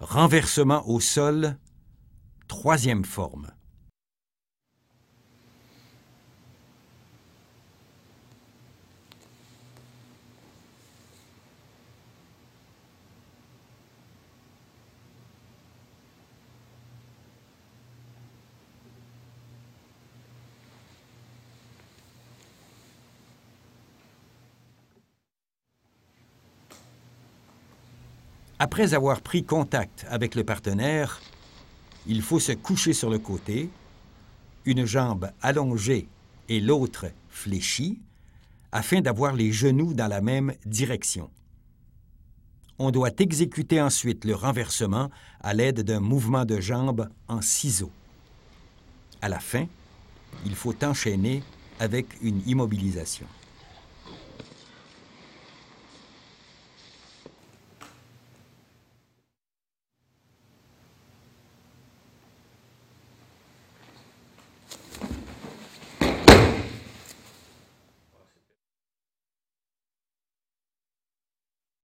Renversement au sol, troisième forme. Après avoir pris contact avec le partenaire, il faut se coucher sur le côté, une jambe allongée et l'autre fléchie, afin d'avoir les genoux dans la même direction. On doit exécuter ensuite le renversement à l'aide d'un mouvement de jambe en ciseaux. À la fin, il faut enchaîner avec une immobilisation.